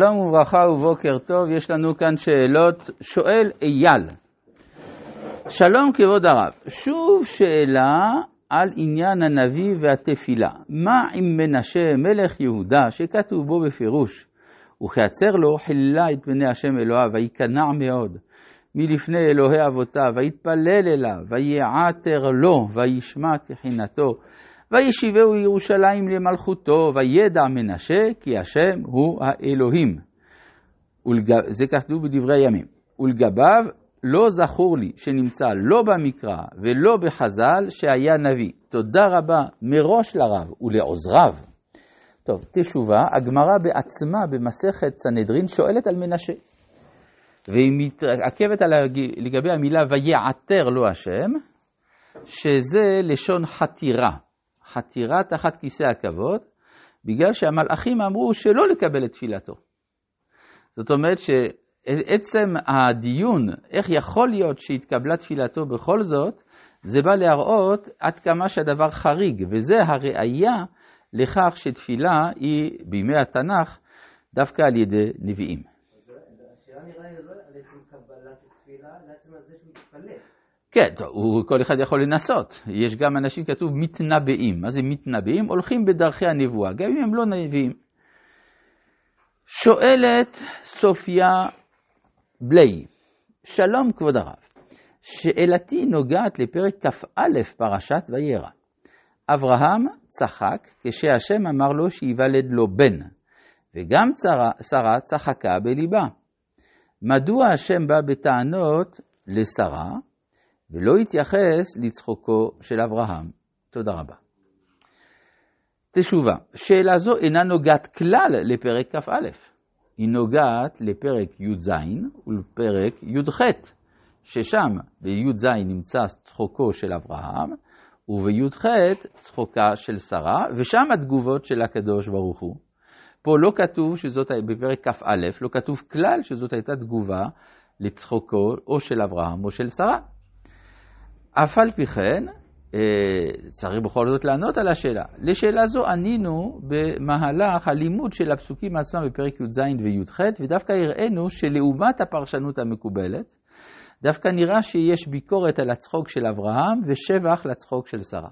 שלום וברכה ובוקר טוב, יש לנו כאן שאלות. שואל אייל, שלום כבוד הרב, שוב שאלה על עניין הנביא והתפילה. מה עם מנשה מלך יהודה שכתוב בו בפירוש, וכעצר לו חילה את פני השם אלוהיו, וייכנע מאוד מלפני אלוהי אבותיו, ויתפלל אליו, ויעתר לו, וישמע תחינתו. וישיבהו ירושלים למלכותו, וידע מנשה כי השם הוא האלוהים. ולגב, זה כתוב בדברי הימים. ולגביו לא זכור לי שנמצא לא במקרא ולא בחז"ל שהיה נביא. תודה רבה מראש לרב ולעוזריו. טוב, תשובה, הגמרא בעצמה במסכת סנהדרין שואלת על מנשה. והיא מתעכבת על, לגבי המילה ויעתר לו השם, שזה לשון חתירה. חתירה תחת כיסא הכבוד, בגלל שהמלאכים אמרו שלא לקבל את תפילתו. זאת אומרת שעצם הדיון, איך יכול להיות שהתקבלה תפילתו בכל זאת, זה בא להראות עד כמה שהדבר חריג, וזה הראייה לכך שתפילה היא בימי התנ"ך דווקא על ידי נביאים. השאלה נראה לי לא על עצם קבלת התפילה, אלא עצם זה שהוא. כן, הוא, כל אחד יכול לנסות. יש גם אנשים כתוב מתנבאים. מה זה מתנבאים? הולכים בדרכי הנבואה, גם אם הם לא נביאים. שואלת סופיה בליי, שלום כבוד הרב, שאלתי נוגעת לפרק כ"א פרשת וירא. אברהם צחק כשהשם אמר לו שייוולד לו בן, וגם שרה, שרה צחקה בליבה. מדוע השם בא בטענות לשרה, ולא התייחס לצחוקו של אברהם. תודה רבה. תשובה, שאלה זו אינה נוגעת כלל לפרק כ"א, היא נוגעת לפרק י"ז ולפרק י"ח, ששם בי"ז נמצא צחוקו של אברהם, ובי"ח צחוקה של שרה, ושם התגובות של הקדוש ברוך הוא. פה לא כתוב שזאת, בפרק כ"א, לא כתוב כלל שזאת הייתה תגובה לצחוקו או של אברהם או של שרה. אף על פי כן, אה, צריך בכל זאת לענות על השאלה. לשאלה זו ענינו במהלך הלימוד של הפסוקים עצמם בפרק י"ז וי"ח, ודווקא הראינו שלעומת הפרשנות המקובלת, דווקא נראה שיש ביקורת על הצחוק של אברהם ושבח לצחוק של שרה.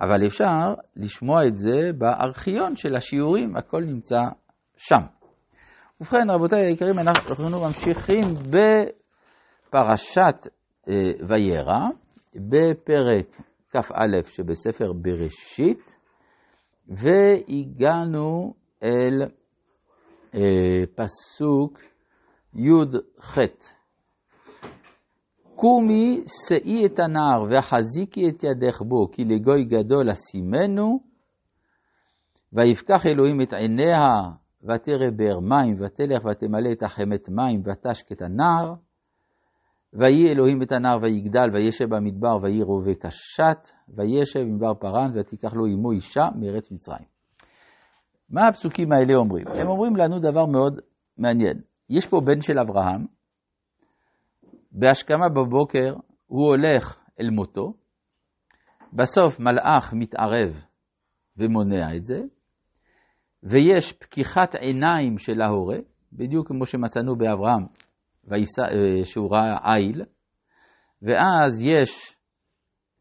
אבל אפשר לשמוע את זה בארכיון של השיעורים, הכל נמצא שם. ובכן, רבותיי היקרים, אנחנו ממשיכים בפרשת וירא, בפרק כ"א שבספר בראשית, והגענו אל אה, פסוק י"ח. קומי שאי את הנער והחזיקי את ידך בו, כי לגוי גדול אשימנו, ויפקח אלוהים את עיניה, ותרא באר מים, ותלך ותמלא את החמת מים, ותשק את הנער. ויהי אלוהים את הנער ויגדל, וישב במדבר, ויהי רובה קשת, וישב במדבר פרן, ותיקח לו עמו אישה מארץ מצרים. מה הפסוקים האלה אומרים? הם אומרים לנו דבר מאוד מעניין. יש פה בן של אברהם, בהשכמה בבוקר הוא הולך אל מותו, בסוף מלאך מתערב ומונע את זה, ויש פקיחת עיניים של ההורה, בדיוק כמו שמצאנו באברהם, שהוא ראה עיל, ואז יש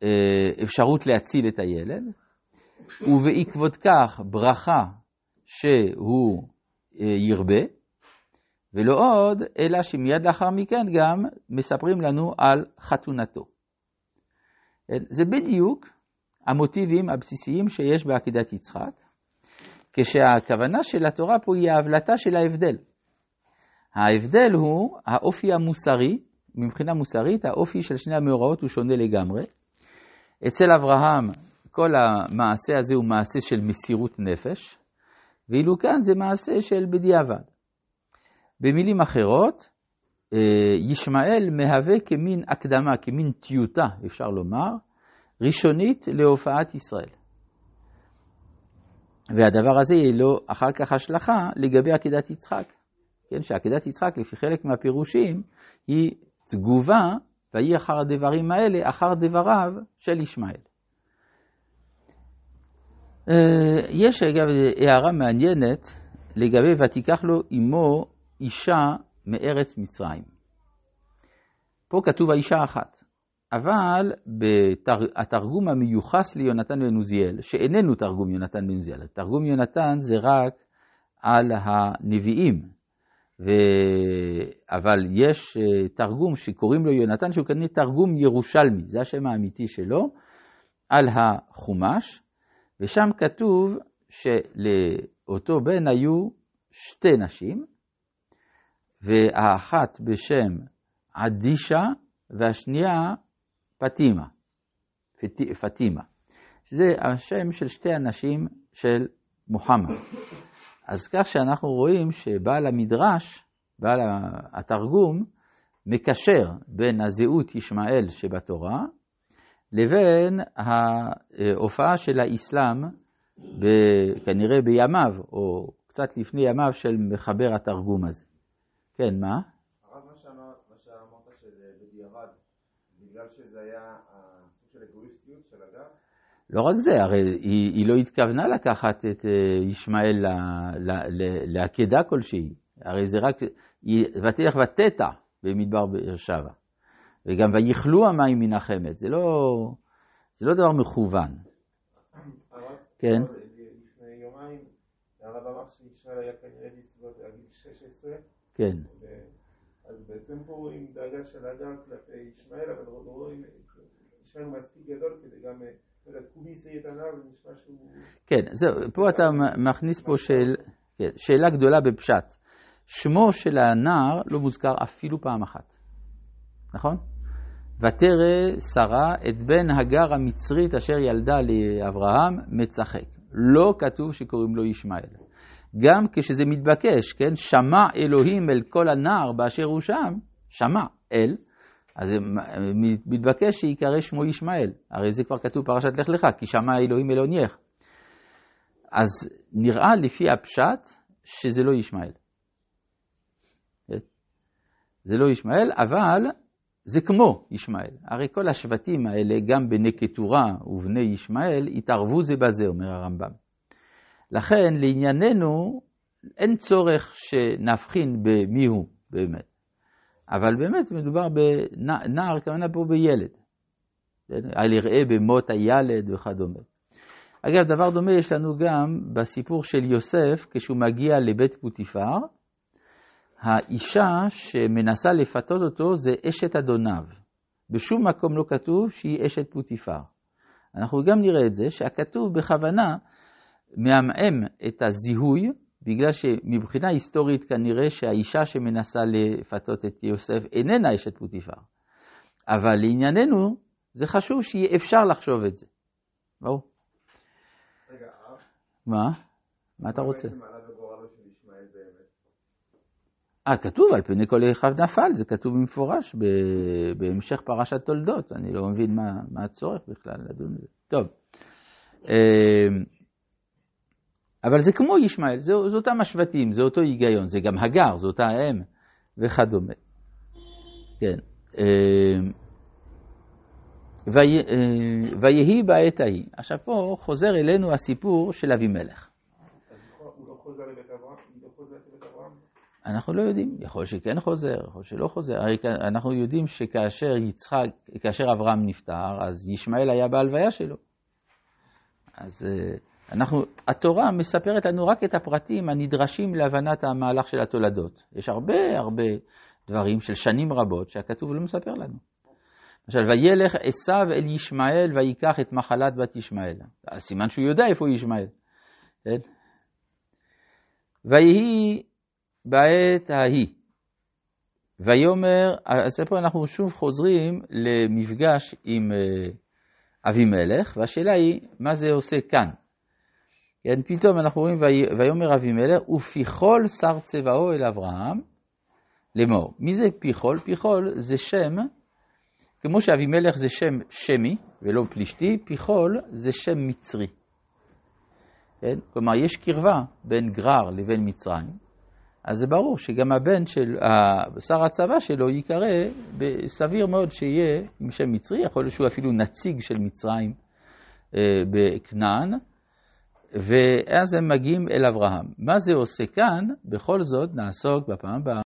אה, אפשרות להציל את הילד, ובעקבות כך ברכה שהוא אה, ירבה, ולא עוד, אלא שמיד לאחר מכן גם מספרים לנו על חתונתו. זה בדיוק המוטיבים הבסיסיים שיש בעקידת יצחק, כשהכוונה של התורה פה היא ההבלטה של ההבדל. ההבדל הוא האופי המוסרי, מבחינה מוסרית האופי של שני המאורעות הוא שונה לגמרי. אצל אברהם כל המעשה הזה הוא מעשה של מסירות נפש, ואילו כאן זה מעשה של בדיעבד. במילים אחרות, אה, ישמעאל מהווה כמין הקדמה, כמין טיוטה, אפשר לומר, ראשונית להופעת ישראל. והדבר הזה יהיה לו אחר כך השלכה לגבי עקידת יצחק. כן, שעקדת יצחק, לפי חלק מהפירושים, היא תגובה, ויהי אחר הדברים האלה, אחר דבריו של ישמעאל. אה, יש אגב הערה מעניינת לגבי ותיקח לו עמו אישה מארץ מצרים. פה כתוב האישה אחת, אבל בתר... התרגום המיוחס ליונתן בן עוזיאל, שאיננו תרגום יונתן בן עוזיאל, תרגום יונתן זה רק על הנביאים, ו... אבל יש אה, תרגום שקוראים לו יונתן, שהוא כנראה תרגום ירושלמי, זה השם האמיתי שלו, על החומש, ושם כתוב שלאותו בן היו שתי נשים, והאחת בשם עדישה והשנייה פטימה, פטימה, שזה השם של שתי הנשים של מוחמד. אז כך שאנחנו רואים שבעל המדרש, בעל התרגום, מקשר בין הזהות ישמעאל שבתורה לבין ההופעה של האסלאם כנראה בימיו, או קצת לפני ימיו של מחבר התרגום הזה. כן, מה? הרב, מה שאמרת שזה בדיעבד, בגלל שזה היה הסוג של אגואיסטיות של הגב? לא רק זה, הרי היא, היא לא התכוונה לקחת את אה, ישמעאל לעקדה כלשהי, הרי זה רק, ותלך ותטע במדבר באר שבע, וגם ויכלו המים מן החמד, זה לא, זה לא דבר מכוון. כן. לפני יומיים הרב אמר שישמעאל היה כנראה בסביבות גיל 16. כן. אז בעצם פה רואים דאגה של אדם כלפי ישמעאל, אבל רואים, ישמעאל מספיק גדול כדי גם, לא כן, זהו, פה אתה מכניס פה שאל, כן, שאלה גדולה בפשט. שמו של הנער לא מוזכר אפילו פעם אחת, נכון? ותרא שרה את בן הגר המצרית אשר ילדה לאברהם מצחק. לא כתוב שקוראים לו ישמעאל. גם כשזה מתבקש, כן? שמע אלוהים אל כל הנער באשר הוא שם, שמע אל, אז מתבקש שיקרא שמו ישמעאל. הרי זה כבר כתוב פרשת לך לך, כי שמע אלוהים אל עונייך. אז נראה לפי הפשט שזה לא ישמעאל. זה לא ישמעאל, אבל זה כמו ישמעאל. הרי כל השבטים האלה, גם בני קטורה ובני ישמעאל, התערבו זה בזה, אומר הרמב"ם. לכן, לענייננו, אין צורך שנבחין במי הוא באמת. אבל באמת מדובר בנער, כמובן פה בילד. אל יראה במות הילד וכדומה. אגב, דבר דומה יש לנו גם בסיפור של יוסף, כשהוא מגיע לבית פוטיפר, האישה שמנסה לפתות אותו זה אשת אדוניו. בשום מקום לא כתוב שהיא אשת פוטיפר. אנחנו גם נראה את זה, שהכתוב בכוונה מעמעם את הזיהוי, בגלל שמבחינה היסטורית כנראה שהאישה שמנסה לפתות את יוסף איננה אשת פוטיפר. אבל לענייננו, זה חשוב שיהיה אפשר לחשוב את זה. ברור. רגע, מה? מה אתה רוצה? אה, כתוב על פני כל אחד נפל, זה כתוב במפורש בהמשך פרשת תולדות, אני לא מבין מה, מה הצורך בכלל לדון בזה. טוב. אבל זה כמו ישמעאל, זה, זה אותם השבטים, זה אותו היגיון, זה גם הגר, זה אותה האם וכדומה. כן. אה, אה, ויהי בעת ההיא. עכשיו פה חוזר אלינו הסיפור של אבימלך. אנחנו לא יודעים, יכול שכן חוזר, יכול שלא חוזר. הרי אנחנו יודעים שכאשר יצחק, כאשר אברהם נפטר, אז ישמעאל היה בהלוויה שלו. אז אה, אנחנו, התורה מספרת לנו רק את הפרטים הנדרשים להבנת המהלך של התולדות. יש הרבה הרבה דברים של שנים רבות שהכתוב לא מספר לנו. למשל, וילך עשיו אל ישמעאל ויקח את מחלת בת ישמעאל. סימן שהוא יודע איפה ישמעאל. כן? ויהי בעת ההיא. ויאמר, אז פה אנחנו שוב חוזרים למפגש עם אה, אבימלך, והשאלה היא, מה זה עושה כאן? כן, פתאום אנחנו רואים, ויאמר אבימלך, ופיכול שר צבאו אל אברהם לאמור. מי זה פיכול? פיכול זה שם, כמו שאבימלך זה שם שמי ולא פלישתי, פיכול זה שם מצרי. כן? כלומר, יש קרבה בין גרר לבין מצרים, אז זה ברור שגם הבן של שר הצבא שלו ייקרא, סביר מאוד שיהיה עם שם מצרי, יכול להיות שהוא אפילו נציג של מצרים אה, בכנען. ואז הם מגיעים אל אברהם. מה זה עושה כאן? בכל זאת נעסוק בפעם הבאה.